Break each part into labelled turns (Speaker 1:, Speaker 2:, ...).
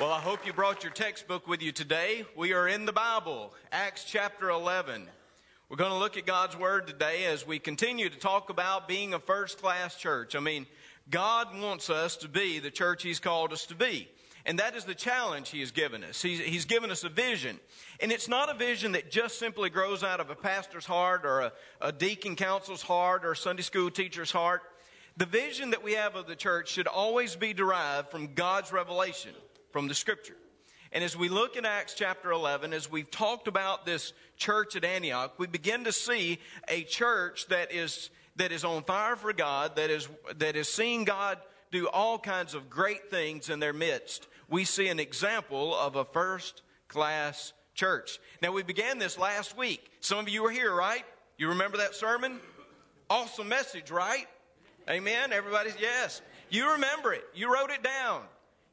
Speaker 1: Well, I hope you brought your textbook with you today. We are in the Bible, Acts chapter 11. We're going to look at God's Word today as we continue to talk about being a first class church. I mean, God wants us to be the church He's called us to be. And that is the challenge He has given us. He's, he's given us a vision. And it's not a vision that just simply grows out of a pastor's heart or a, a deacon council's heart or a Sunday school teacher's heart. The vision that we have of the church should always be derived from God's revelation from the scripture. And as we look in Acts chapter 11, as we've talked about this church at Antioch, we begin to see a church that is, that is on fire for God, that is, that is seeing God do all kinds of great things in their midst. We see an example of a first class church. Now, we began this last week. Some of you were here, right? You remember that sermon? Awesome message, right? Amen. Everybody's, yes. You remember it. You wrote it down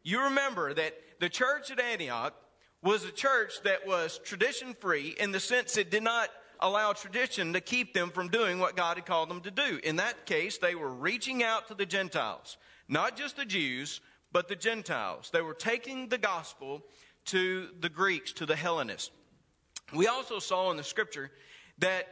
Speaker 1: you remember that the church at Antioch was a church that was tradition free in the sense it did not allow tradition to keep them from doing what God had called them to do. In that case, they were reaching out to the Gentiles, not just the Jews, but the Gentiles. They were taking the gospel to the Greeks, to the Hellenists. We also saw in the scripture that,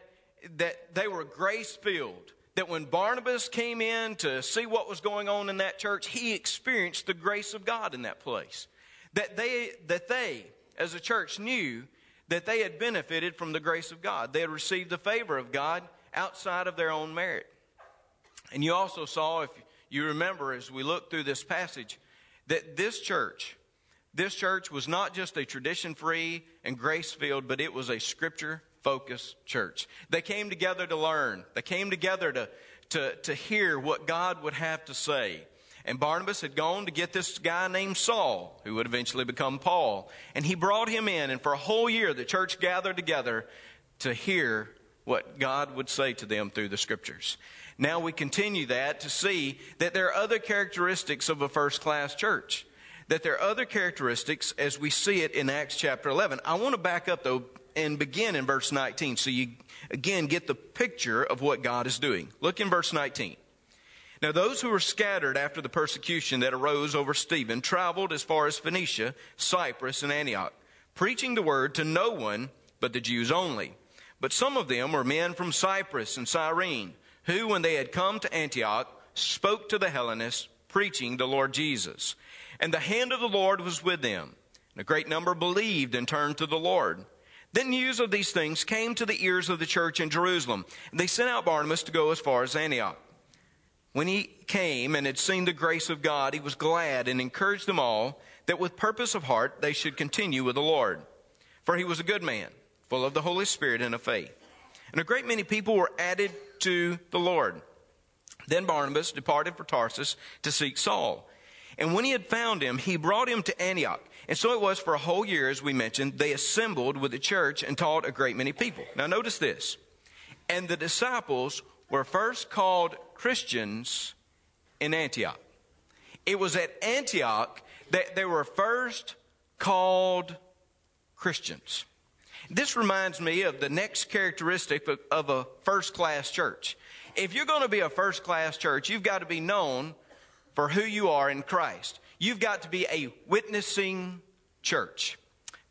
Speaker 1: that they were grace filled that when Barnabas came in to see what was going on in that church, he experienced the grace of God in that place. That they, that they, as a church, knew that they had benefited from the grace of God. They had received the favor of God outside of their own merit. And you also saw, if you remember as we looked through this passage, that this church, this church was not just a tradition free and grace filled, but it was a scripture focused church. They came together to learn. They came together to, to, to hear what God would have to say. And Barnabas had gone to get this guy named Saul, who would eventually become Paul. And he brought him in, and for a whole year, the church gathered together to hear what God would say to them through the scriptures. Now we continue that to see that there are other characteristics of a first class church. That there are other characteristics as we see it in Acts chapter 11. I want to back up though and begin in verse 19 so you again get the picture of what God is doing. Look in verse 19. Now, those who were scattered after the persecution that arose over Stephen traveled as far as Phoenicia, Cyprus, and Antioch, preaching the word to no one but the Jews only. But some of them were men from Cyprus and Cyrene, who, when they had come to Antioch, spoke to the Hellenists, preaching the Lord Jesus. And the hand of the Lord was with them. And a great number believed and turned to the Lord. Then news of these things came to the ears of the church in Jerusalem. And they sent out Barnabas to go as far as Antioch. When he came and had seen the grace of God, he was glad and encouraged them all that with purpose of heart they should continue with the Lord. For he was a good man, full of the Holy Spirit and of faith. And a great many people were added to the Lord. Then Barnabas departed for Tarsus to seek Saul. And when he had found him, he brought him to Antioch. And so it was for a whole year, as we mentioned, they assembled with the church and taught a great many people. Now, notice this. And the disciples were first called Christians in Antioch. It was at Antioch that they were first called Christians. This reminds me of the next characteristic of a first class church. If you're going to be a first class church, you've got to be known for who you are in Christ. You've got to be a witnessing church.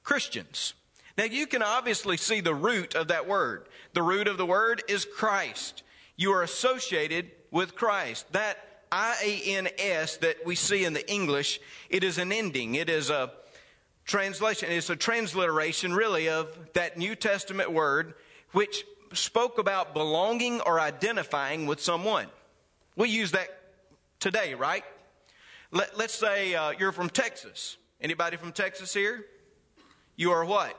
Speaker 1: Christians. Now you can obviously see the root of that word. The root of the word is Christ. You are associated with Christ. That I-A-N-S that we see in the English, it is an ending. It is a translation. It's a transliteration really of that New Testament word which spoke about belonging or identifying with someone. We use that today, right? Let, us say uh, you're from Texas. Anybody from Texas here? You are what?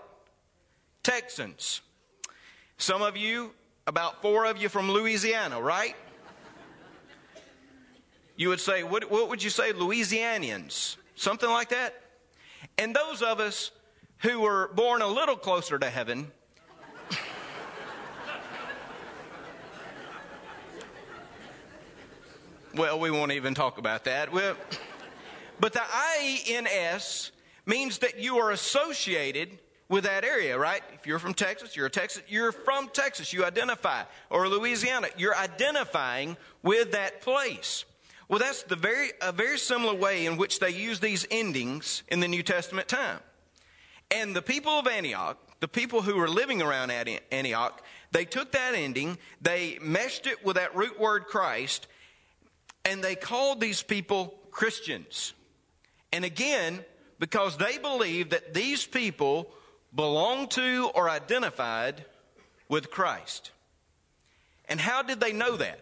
Speaker 1: Texans. Some of you, about four of you from Louisiana, right? You would say, what, what would you say, Louisianians? Something like that? And those of us who were born a little closer to heaven, well, we won't even talk about that. Well, but the IENS means that you are associated with that area, right? If you're from Texas, you're a Texas, you're from Texas, you identify. Or Louisiana, you're identifying with that place. Well, that's the very, a very similar way in which they use these endings in the New Testament time. And the people of Antioch, the people who were living around Antioch, they took that ending, they meshed it with that root word Christ, and they called these people Christians. And again, because they believed that these people belonged to or identified with Christ. And how did they know that?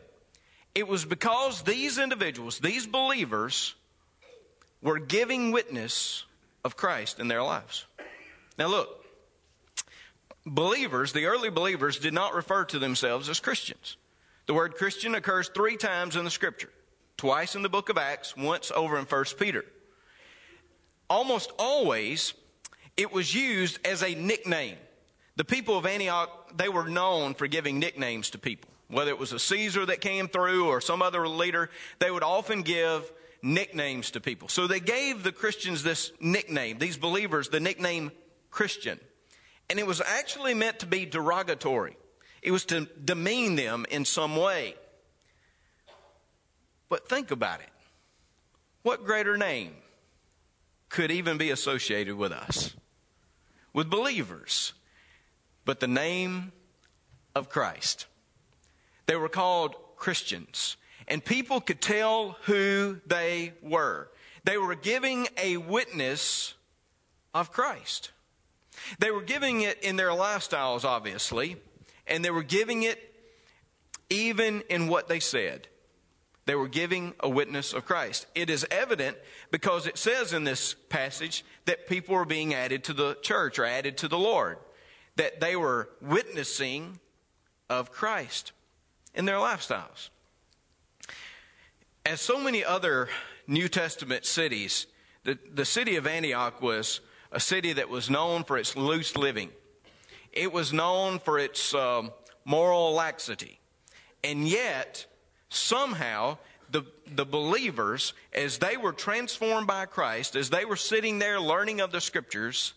Speaker 1: It was because these individuals, these believers, were giving witness of Christ in their lives. Now, look, believers, the early believers, did not refer to themselves as Christians. The word Christian occurs three times in the scripture twice in the book of Acts, once over in 1 Peter. Almost always, it was used as a nickname. The people of Antioch, they were known for giving nicknames to people whether it was a Caesar that came through or some other leader, they would often give nicknames to people. So they gave the Christians this nickname, these believers, the nickname Christian. And it was actually meant to be derogatory, it was to demean them in some way. But think about it. What greater name could even be associated with us? With believers, but the name of Christ. They were called Christians. And people could tell who they were. They were giving a witness of Christ. They were giving it in their lifestyles, obviously, and they were giving it even in what they said. They were giving a witness of Christ. It is evident because it says in this passage that people were being added to the church or added to the Lord, that they were witnessing of Christ in their lifestyles. As so many other New Testament cities, the, the city of Antioch was a city that was known for its loose living. It was known for its um, moral laxity. And yet, somehow, the, the believers, as they were transformed by Christ, as they were sitting there learning of the scriptures,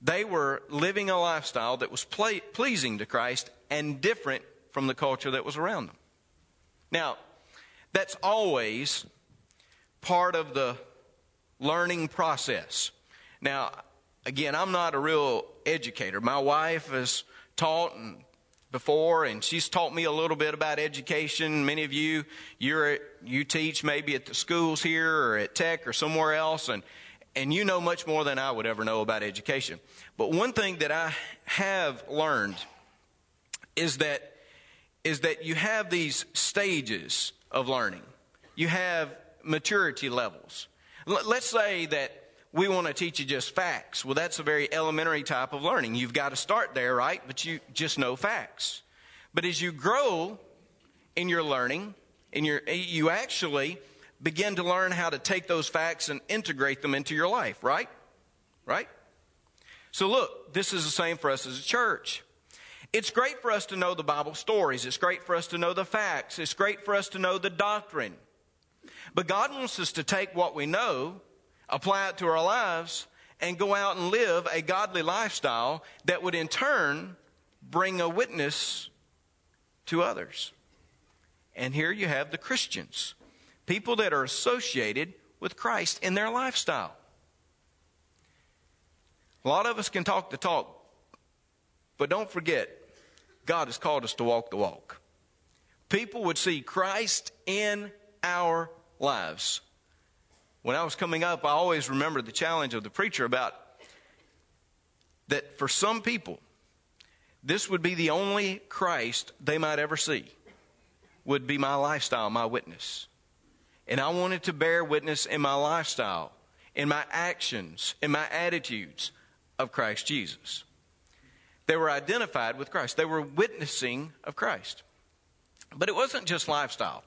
Speaker 1: they were living a lifestyle that was ple- pleasing to Christ and different from the culture that was around them. Now, that's always part of the learning process. Now, again, I'm not a real educator. My wife has taught and before, and she's taught me a little bit about education. Many of you, you're you teach maybe at the schools here or at Tech or somewhere else, and and you know much more than I would ever know about education. But one thing that I have learned is that is that you have these stages of learning. You have maturity levels. L- let's say that we want to teach you just facts. Well, that's a very elementary type of learning. You've got to start there, right? But you just know facts. But as you grow in your learning, in your, you actually begin to learn how to take those facts and integrate them into your life, right? Right? So look, this is the same for us as a church. It's great for us to know the Bible stories. It's great for us to know the facts. It's great for us to know the doctrine. But God wants us to take what we know, apply it to our lives, and go out and live a godly lifestyle that would in turn bring a witness to others. And here you have the Christians, people that are associated with Christ in their lifestyle. A lot of us can talk the talk, but don't forget, God has called us to walk the walk. People would see Christ in our lives. When I was coming up, I always remembered the challenge of the preacher about that for some people, this would be the only Christ they might ever see, would be my lifestyle, my witness. And I wanted to bear witness in my lifestyle, in my actions, in my attitudes of Christ Jesus. They were identified with Christ. They were witnessing of Christ. But it wasn't just lifestyle.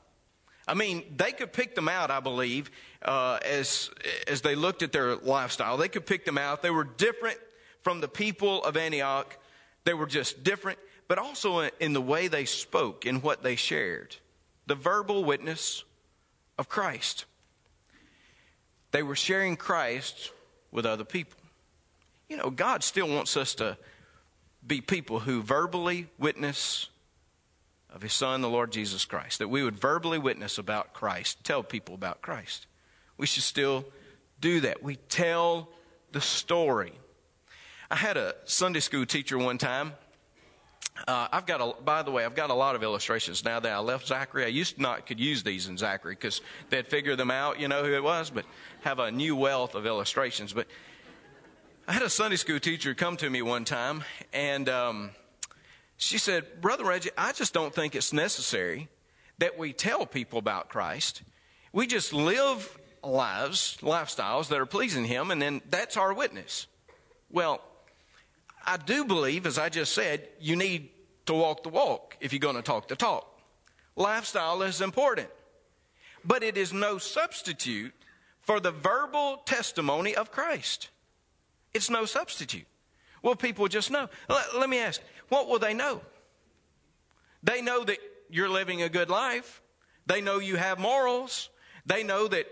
Speaker 1: I mean, they could pick them out, I believe, uh, as, as they looked at their lifestyle. They could pick them out. They were different from the people of Antioch. They were just different, but also in the way they spoke, in what they shared. The verbal witness of Christ. They were sharing Christ with other people. You know, God still wants us to be people who verbally witness of his Son, the Lord Jesus Christ, that we would verbally witness about Christ, tell people about Christ. We should still do that. We tell the story. I had a Sunday school teacher one time. Uh, I've got a, by the way, I've got a lot of illustrations now that I left Zachary. I used to not could use these in Zachary because they'd figure them out, you know who it was, but have a new wealth of illustrations. But I had a Sunday school teacher come to me one time, and um, she said, Brother Reggie, I just don't think it's necessary that we tell people about Christ. We just live lives, lifestyles that are pleasing Him, and then that's our witness. Well, I do believe, as I just said, you need to walk the walk if you're going to talk the talk. Lifestyle is important, but it is no substitute for the verbal testimony of Christ. It's no substitute. Well, people just know. Let, let me ask, what will they know? They know that you're living a good life. They know you have morals. They know that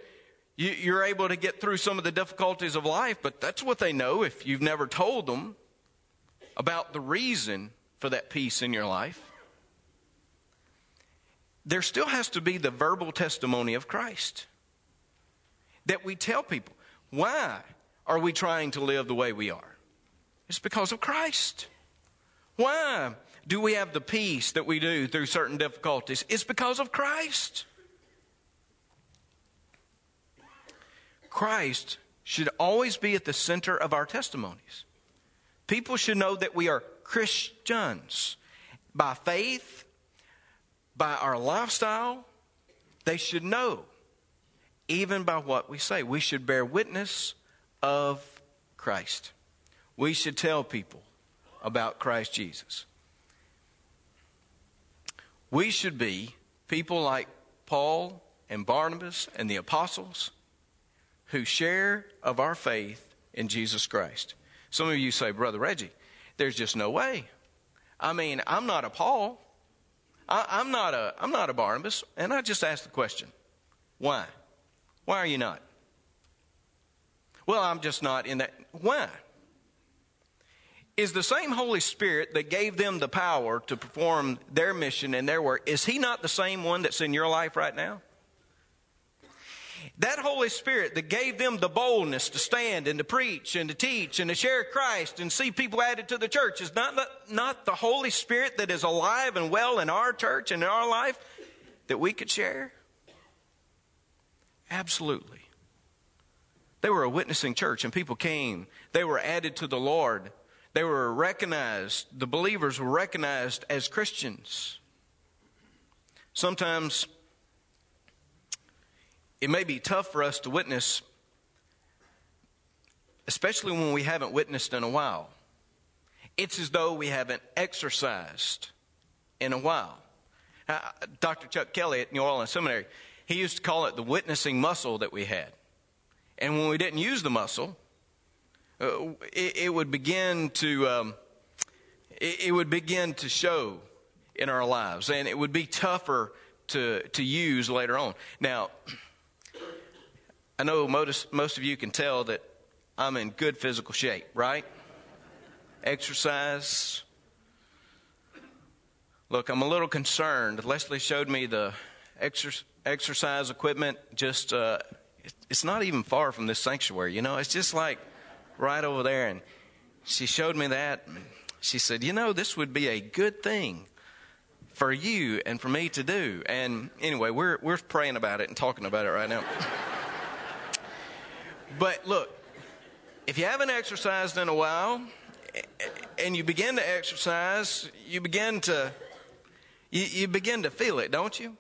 Speaker 1: you, are able to get through some of the difficulties of life, but that's what they know if you've never told them about the reason for that peace in your life. There still has to be the verbal testimony of Christ that we tell people why are we trying to live the way we are? It's because of Christ. Why do we have the peace that we do through certain difficulties? It's because of Christ. Christ should always be at the center of our testimonies. People should know that we are Christians by faith, by our lifestyle. They should know, even by what we say. We should bear witness of Christ. We should tell people about Christ Jesus. We should be people like Paul and Barnabas and the apostles who share of our faith in Jesus Christ. Some of you say, Brother Reggie, there's just no way. I mean, I'm not a Paul. I, am not a I'm not a Barnabas, and I just ask the question, why? Why are you not? Well, I'm just not in that. Why? Is the same Holy Spirit that gave them the power to perform their mission and their work, is He not the same one that's in your life right now? That Holy Spirit that gave them the boldness to stand and to preach and to teach and to share Christ and see people added to the church is not, not the Holy Spirit that is alive and well in our church and in our life that we could share? Absolutely. They were a witnessing church and people came. They were added to the Lord they were recognized, the believers were recognized as Christians. Sometimes it may be tough for us to witness, especially when we haven't witnessed in a while. It's as though we haven't exercised in a while. Uh, Dr. Chuck Kelly at New Orleans Seminary, he used to call it the witnessing muscle that we had. And when we didn't use the muscle, uh, it, it, would begin to um, it, it, would begin to show in our lives, and it would be tougher to to use later on. Now, I know most most of you can tell that I'm in good physical shape, right? Exercise. Look, I'm a little concerned. Leslie showed me the exer- exercise equipment. Just uh, it's not even far from this sanctuary. You know, it's just like right over there. And she showed me that. She said, You know, this would be a good thing for you and for me to do. And anyway, we're, we're praying about it and talking about it right now. But look, if you haven't exercised in a while and you begin to exercise, you begin to you, you begin to feel it, don't you?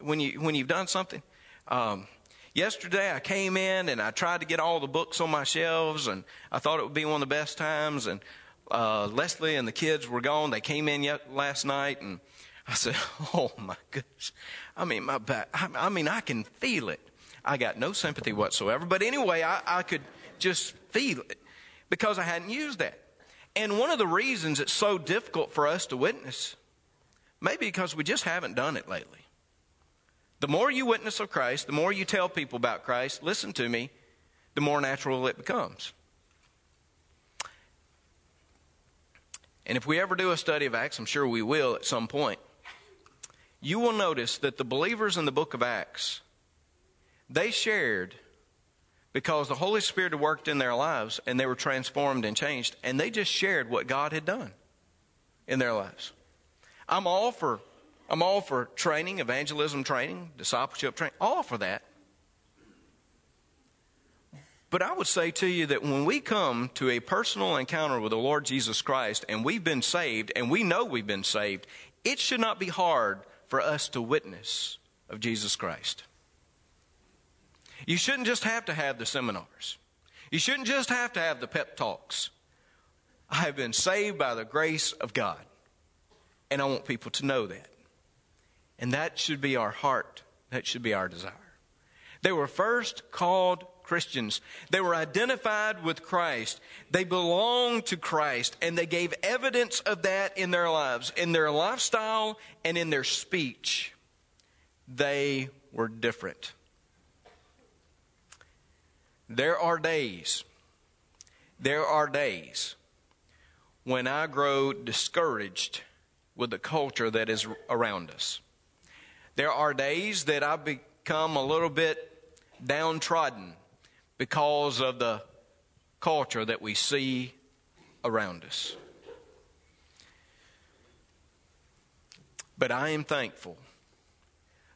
Speaker 1: When you when you've done something. Um, Yesterday I came in and I tried to get all the books on my shelves and I thought it would be one of the best times and uh, Leslie and the kids were gone. They came in yet last night and I said, "Oh my goodness! I mean, my back. I, I mean, I can feel it. I got no sympathy whatsoever. But anyway, I, I could just feel it because I hadn't used that. And one of the reasons it's so difficult for us to witness, maybe because we just haven't done it lately. The more you witness of Christ, the more you tell people about Christ, listen to me, the more natural it becomes. And if we ever do a study of Acts, I'm sure we will at some point, you will notice that the believers in the book of Acts, they shared because the Holy Spirit had worked in their lives and they were transformed and changed, and they just shared what God had done in their lives. I'm all for I'm all for training, evangelism training, discipleship training, all for that. But I would say to you that when we come to a personal encounter with the Lord Jesus Christ and we've been saved and we know we've been saved, it should not be hard for us to witness of Jesus Christ. You shouldn't just have to have the seminars. You shouldn't just have to have the pep talks. I have been saved by the grace of God. And I want people to know that. And that should be our heart. That should be our desire. They were first called Christians. They were identified with Christ. They belonged to Christ, and they gave evidence of that in their lives, in their lifestyle, and in their speech. They were different. There are days, there are days when I grow discouraged with the culture that is around us. There are days that I become a little bit downtrodden because of the culture that we see around us. But I am thankful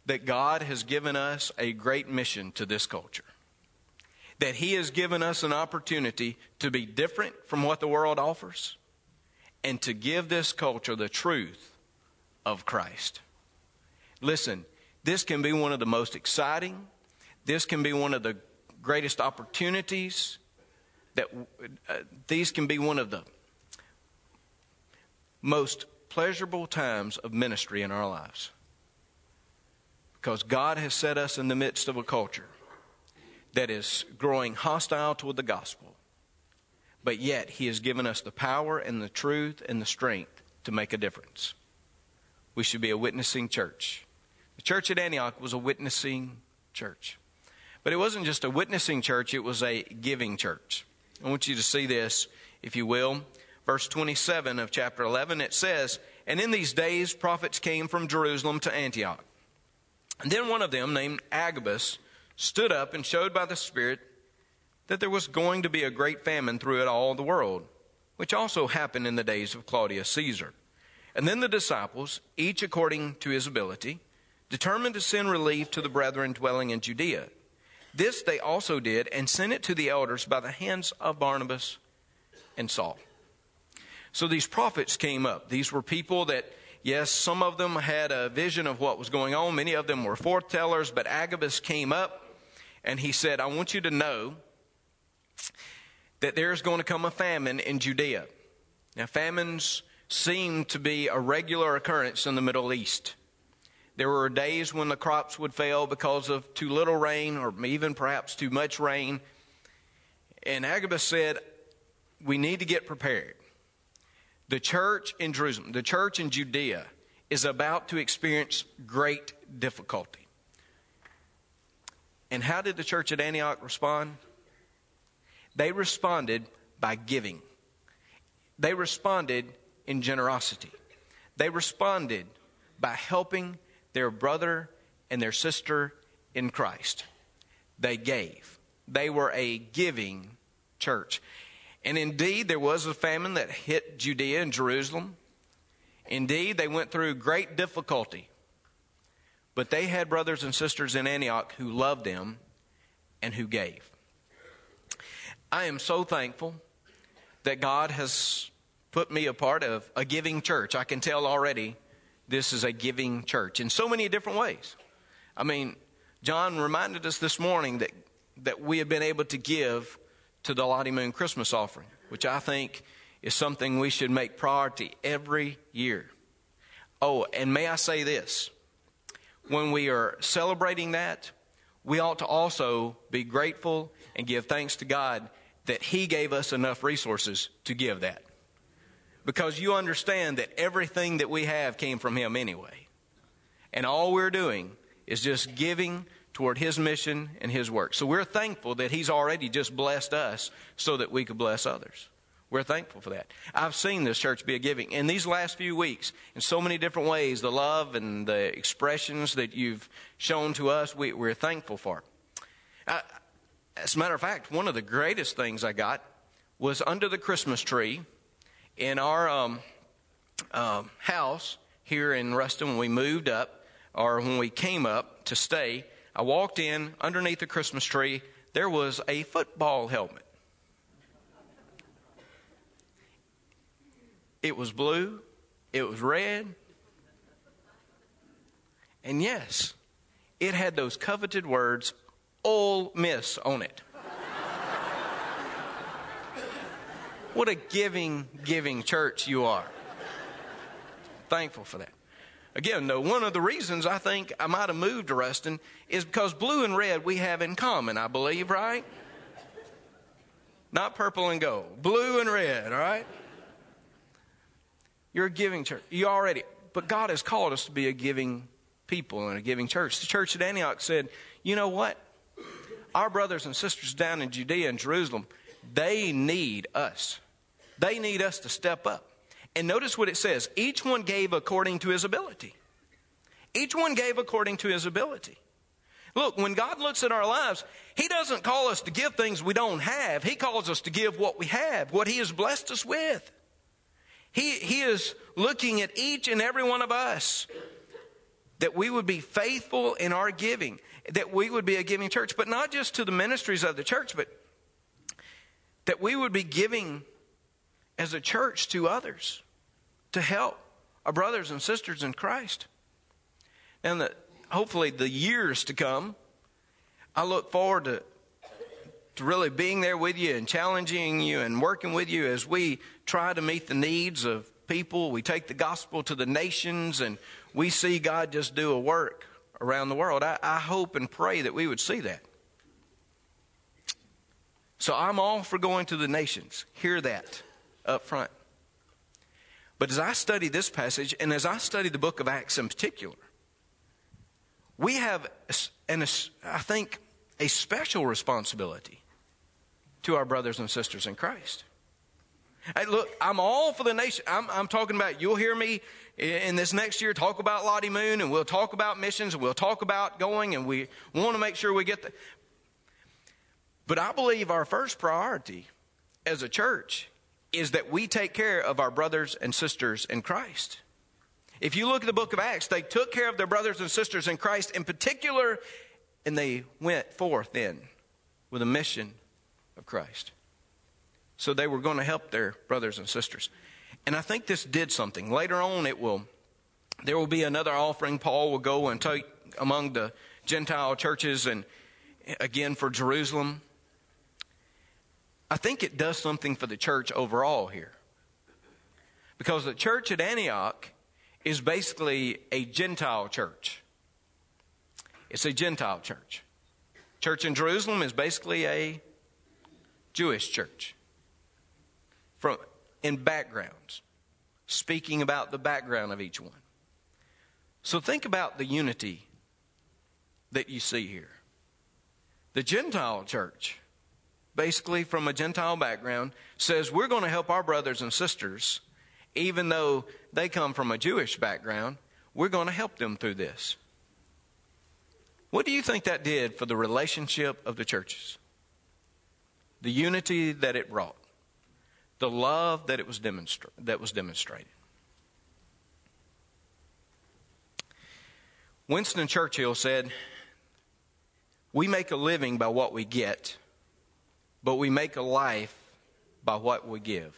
Speaker 1: that God has given us a great mission to this culture that He has given us an opportunity to be different from what the world offers and to give this culture the truth of Christ. Listen, this can be one of the most exciting, this can be one of the greatest opportunities, that uh, these can be one of the most pleasurable times of ministry in our lives. Because God has set us in the midst of a culture that is growing hostile toward the gospel. But yet, He has given us the power and the truth and the strength to make a difference. We should be a witnessing church. The church at Antioch was a witnessing church. But it wasn't just a witnessing church, it was a giving church. I want you to see this, if you will. Verse 27 of chapter 11, it says, And in these days prophets came from Jerusalem to Antioch. And then one of them, named Agabus, stood up and showed by the Spirit that there was going to be a great famine throughout all the world, which also happened in the days of Claudius Caesar. And then the disciples, each according to his ability, determined to send relief to the brethren dwelling in Judea. This they also did and sent it to the elders by the hands of Barnabas and Saul. So these prophets came up. These were people that Yes, some of them had a vision of what was going on. Many of them were foretellers, but Agabus came up and he said, I want you to know that there's going to come a famine in Judea. Now, famines seem to be a regular occurrence in the Middle East. There were days when the crops would fail because of too little rain or even perhaps too much rain. And Agabus said, We need to get prepared. The church in Jerusalem, the church in Judea, is about to experience great difficulty. And how did the church at Antioch respond? They responded by giving. They responded in generosity. They responded by helping their brother and their sister in Christ. They gave. They were a giving church. And indeed, there was a famine that hit Judea and Jerusalem. Indeed, they went through great difficulty. But they had brothers and sisters in Antioch who loved them and who gave. I am so thankful that God has put me a part of a giving church. I can tell already this is a giving church in so many different ways. I mean, John reminded us this morning that, that we have been able to give to the Lottie Moon Christmas offering, which I think is something we should make priority every year. Oh, and may I say this? When we are celebrating that, we ought to also be grateful and give thanks to God that He gave us enough resources to give that. Because you understand that everything that we have came from Him anyway. And all we're doing is just giving toward His mission and His work. So we're thankful that He's already just blessed us so that we could bless others. We're thankful for that. I've seen this church be a giving in these last few weeks in so many different ways. The love and the expressions that you've shown to us, we, are thankful for. Uh, as a matter of fact, one of the greatest things I got was under the Christmas tree in our um, uh, house here in Ruston when we moved up, or when we came up to stay. I walked in underneath the Christmas tree. There was a football helmet. It was blue, it was red, and yes, it had those coveted words, Ole Miss, on it. what a giving, giving church you are. Thankful for that. Again, no, one of the reasons I think I might have moved to Ruston is because blue and red we have in common, I believe, right? Not purple and gold, blue and red, all right? You're a giving church. You already, but God has called us to be a giving people and a giving church. The church at Antioch said, you know what? Our brothers and sisters down in Judea and Jerusalem, they need us. They need us to step up. And notice what it says each one gave according to his ability. Each one gave according to his ability. Look, when God looks at our lives, He doesn't call us to give things we don't have. He calls us to give what we have, what He has blessed us with. He, he is looking at each and every one of us that we would be faithful in our giving, that we would be a giving church, but not just to the ministries of the church, but that we would be giving as a church to others to help our brothers and sisters in Christ. And that hopefully the years to come, I look forward to really being there with you and challenging you and working with you as we try to meet the needs of people. We take the gospel to the nations and we see God just do a work around the world. I, I hope and pray that we would see that. So I'm all for going to the nations. Hear that up front. But as I study this passage and as I study the book of Acts in particular, we have, an, I think, a special responsibility to our brothers and sisters in Christ. Hey, look, I'm all for the nation. I'm, I'm, talking about, you'll hear me in this next year talk about Lottie Moon, and we'll talk about missions, and we'll talk about going, and we want to make sure we get the. But I believe our first priority as a church is that we take care of our brothers and sisters in Christ. If you look at the book of Acts, they took care of their brothers and sisters in Christ in particular, and they went forth then with a mission of Christ. So they were going to help their brothers and sisters. And I think this did something. Later on, it will, there will be another offering. Paul will go and take among the Gentile churches and again for Jerusalem. I think it does something for the church overall here. Because the church at Antioch is basically a Gentile church. It's a Gentile church. Church in Jerusalem is basically a Jewish church. From, in backgrounds, speaking about the background of each one. So think about the unity that you see here. The Gentile church, basically from a Gentile background, says we're going to help our brothers and sisters, even though they come from a Jewish background, we're going to help them through this. What do you think that did for the relationship of the churches? The unity that it brought, the love that it was demonstra- that was demonstrated. Winston Churchill said, "We make a living by what we get, but we make a life by what we give."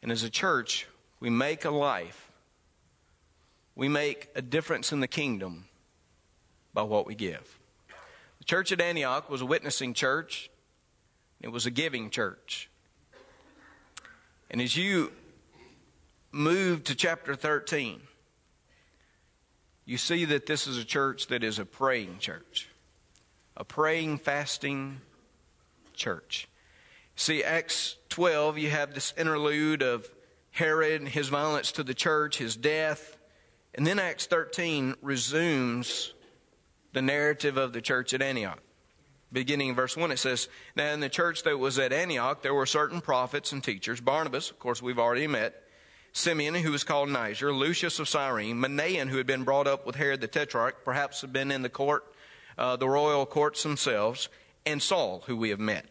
Speaker 1: And as a church, we make a life. We make a difference in the kingdom by what we give. The church at Antioch was a witnessing church, it was a giving church. And as you move to chapter 13, you see that this is a church that is a praying church, a praying, fasting church. See, Acts 12, you have this interlude of Herod and his violence to the church, his death. And then Acts 13 resumes the narrative of the church at Antioch. beginning in verse 1, it says, Now in the church that was at Antioch, there were certain prophets and teachers. Barnabas, of course, we've already met. Simeon, who was called Niger. Lucius of Cyrene. Manaen, who had been brought up with Herod the Tetrarch, perhaps had been in the court, uh, the royal courts themselves. And Saul, who we have met.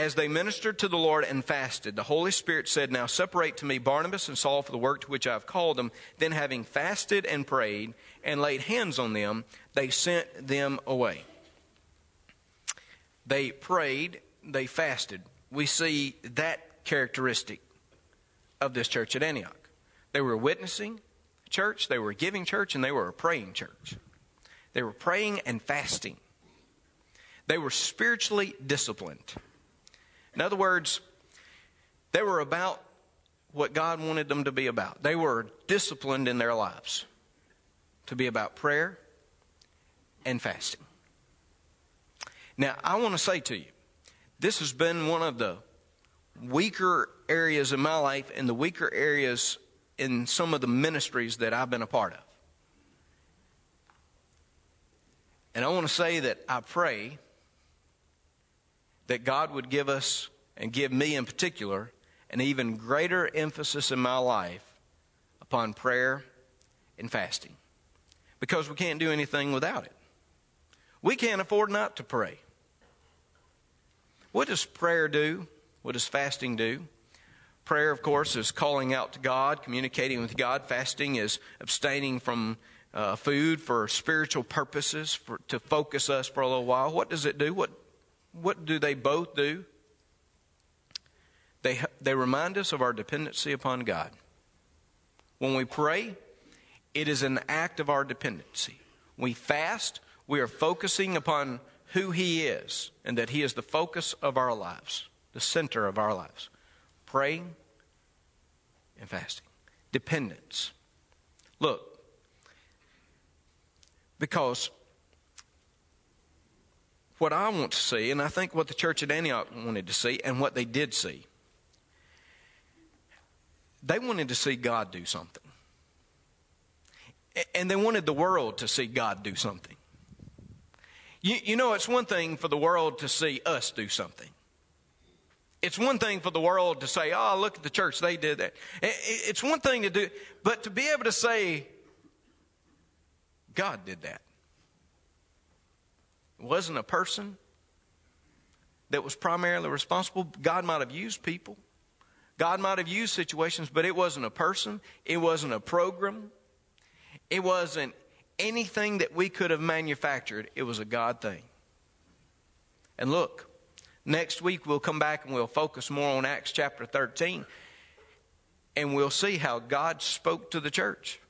Speaker 1: As they ministered to the Lord and fasted, the Holy Spirit said, Now separate to me Barnabas and Saul for the work to which I have called them. Then, having fasted and prayed and laid hands on them, they sent them away. They prayed, they fasted. We see that characteristic of this church at Antioch. They were witnessing church, they were giving church, and they were a praying church. They were praying and fasting. They were spiritually disciplined. In other words, they were about what God wanted them to be about. They were disciplined in their lives to be about prayer and fasting. Now, I want to say to you, this has been one of the weaker areas in my life and the weaker areas in some of the ministries that I've been a part of. And I want to say that I pray that God would give us, and give me in particular, an even greater emphasis in my life upon prayer and fasting. Because we can't do anything without it. We can't afford not to pray. What does prayer do? What does fasting do? Prayer, of course, is calling out to God, communicating with God. Fasting is abstaining from uh, food for spiritual purposes, for, to focus us for a little while. What does it do? What, what do they both do? They, they remind us of our dependency upon God. When we pray, it is an act of our dependency. We fast, we are focusing upon who He is and that He is the focus of our lives, the center of our lives. Praying and fasting. Dependence. Look, because what I want to see, and I think what the church at Antioch wanted to see, and what they did see, they wanted to see God do something. And they wanted the world to see God do something. You, you know, it's one thing for the world to see us do something. It's one thing for the world to say, oh, look at the church, they did that. It's one thing to do, but to be able to say, God did that. Wasn't a person that was primarily responsible. God might have used people. God might have used situations, but it wasn't a person. It wasn't a program. It wasn't anything that we could have manufactured, it was a God thing. And look, next week we'll come back and we'll focus more on Acts chapter 13. And we'll see how God spoke to the church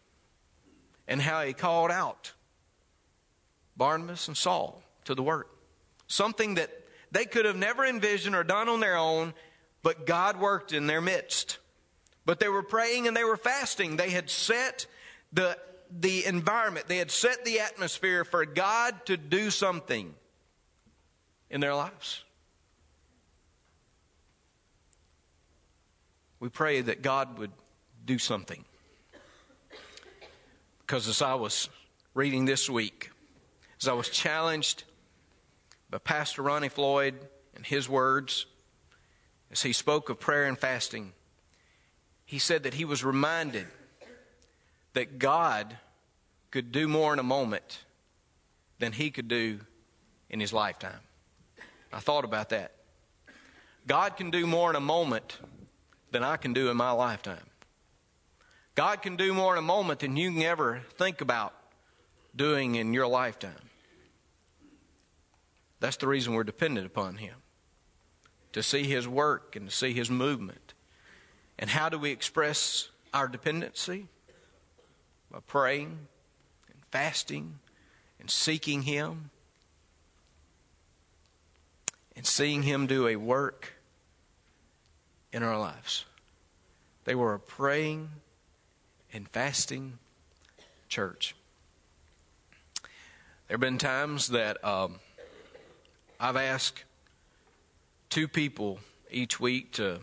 Speaker 1: and how he called out Barnabas and Saul to the work. Something that they could have never envisioned or done on their own, but God worked in their midst. But they were praying and they were fasting. They had set the the environment, they had set the atmosphere for God to do something in their lives. We pray that God would do something. Because as I was reading this week, as I was challenged by Pastor Ronnie Floyd and his words, as he spoke of prayer and fasting, he said that he was reminded that God could do more in a moment than he could do in his lifetime. I thought about that. God can do more in a moment than I can do in my lifetime. God can do more in a moment than you can ever think about doing in your lifetime. That's the reason we're dependent upon Him to see His work and to see His movement. And how do we express our dependency? by praying and fasting and seeking Him and seeing Him do a work in our lives. They were a praying and fasting church. There have been times that um, I've asked two people each week to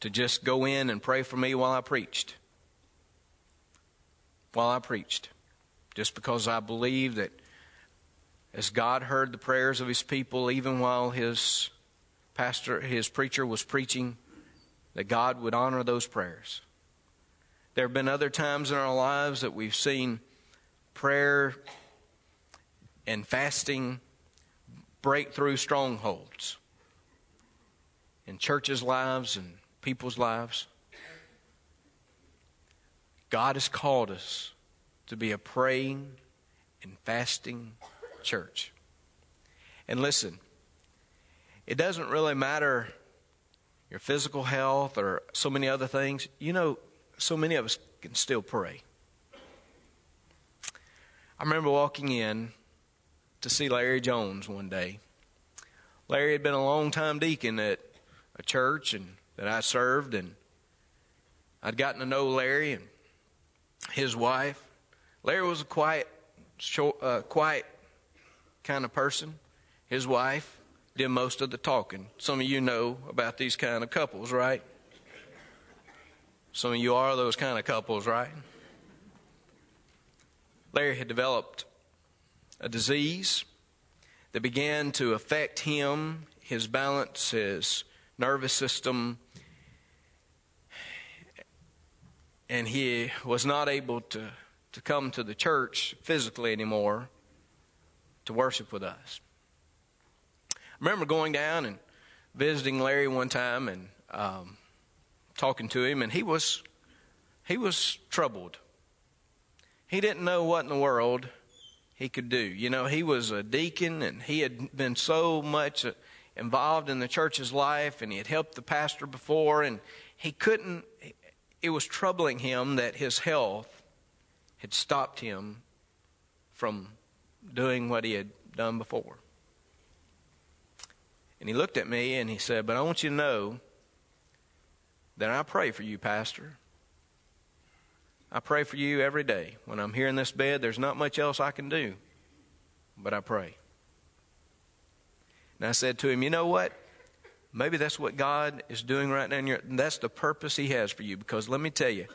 Speaker 1: to just go in and pray for me while I preached while I preached, just because I believe that as God heard the prayers of his people, even while his pastor, his preacher was preaching, that God would honor those prayers. There have been other times in our lives that we've seen prayer and fasting break through strongholds in churches' lives and people's lives. God has called us to be a praying and fasting church. And listen, it doesn't really matter your physical health or so many other things. You know, so many of us can still pray. I remember walking in to see Larry Jones one day. Larry had been a long time deacon at a church and that I served, and I'd gotten to know Larry and his wife. Larry was a quiet, short, uh, quiet kind of person. His wife did most of the talking. Some of you know about these kind of couples, right? Some of you are those kind of couples, right? Larry had developed a disease that began to affect him, his balance, his nervous system, and he was not able to, to come to the church physically anymore to worship with us. I remember going down and visiting Larry one time and um, talking to him, and he was he was troubled. He didn't know what in the world he could do. You know, he was a deacon, and he had been so much uh, involved in the church's life, and he had helped the pastor before, and he couldn't. It was troubling him that his health had stopped him from doing what he had done before. And he looked at me and he said, But I want you to know that I pray for you, Pastor. I pray for you every day. When I'm here in this bed, there's not much else I can do, but I pray. And I said to him, You know what? Maybe that's what God is doing right now. In Your, that's the purpose He has for you. Because let me tell you,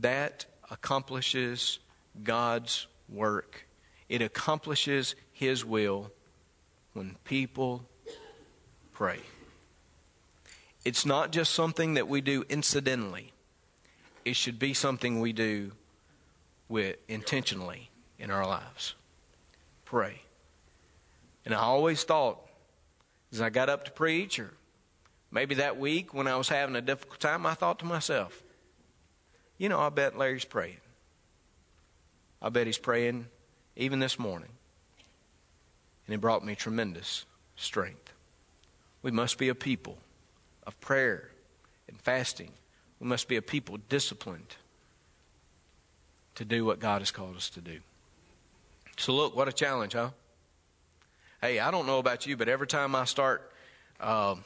Speaker 1: that accomplishes God's work it accomplishes His will when people pray. It's not just something that we do incidentally, it should be something we do with intentionally in our lives. Pray. And I always thought, as I got up to preach, or maybe that week when I was having a difficult time, I thought to myself, you know, I bet Larry's praying. I bet he's praying even this morning. And it brought me tremendous strength. We must be a people of prayer and fasting. We must be a people disciplined to do what God has called us to do. So, look, what a challenge, huh? Hey, I don't know about you, but every time I start uh,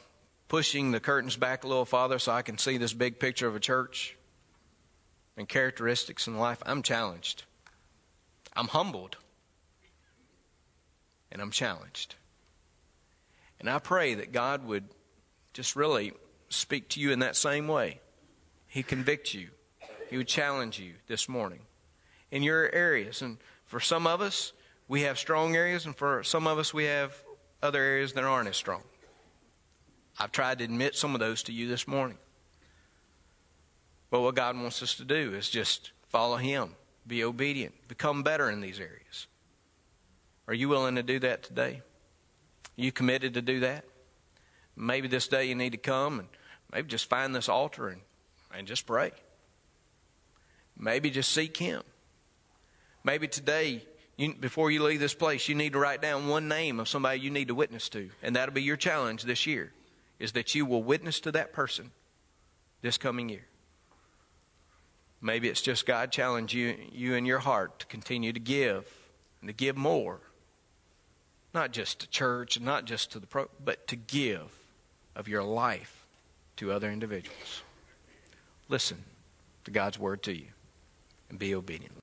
Speaker 1: pushing the curtains back a little farther so I can see this big picture of a church and characteristics in life, I'm challenged. I'm humbled and I'm challenged. And I pray that God would just really speak to you in that same way. He convict you. He would challenge you this morning in your areas. And for some of us, we have strong areas, and for some of us, we have other areas that aren't as strong. I've tried to admit some of those to you this morning. But what God wants us to do is just follow Him be obedient, become better in these areas. Are you willing to do that today? Are you committed to do that? Maybe this day you need to come and maybe just find this altar and, and just pray. Maybe just seek Him. Maybe today, you, before you leave this place, you need to write down one name of somebody you need to witness to. And that'll be your challenge this year, is that you will witness to that person this coming year. Maybe it's just God challenge you, you in your heart to continue to give and to give more. Not just to church, not just to the pro, but to give of your life to other individuals. Listen to God's word to you and be obedient.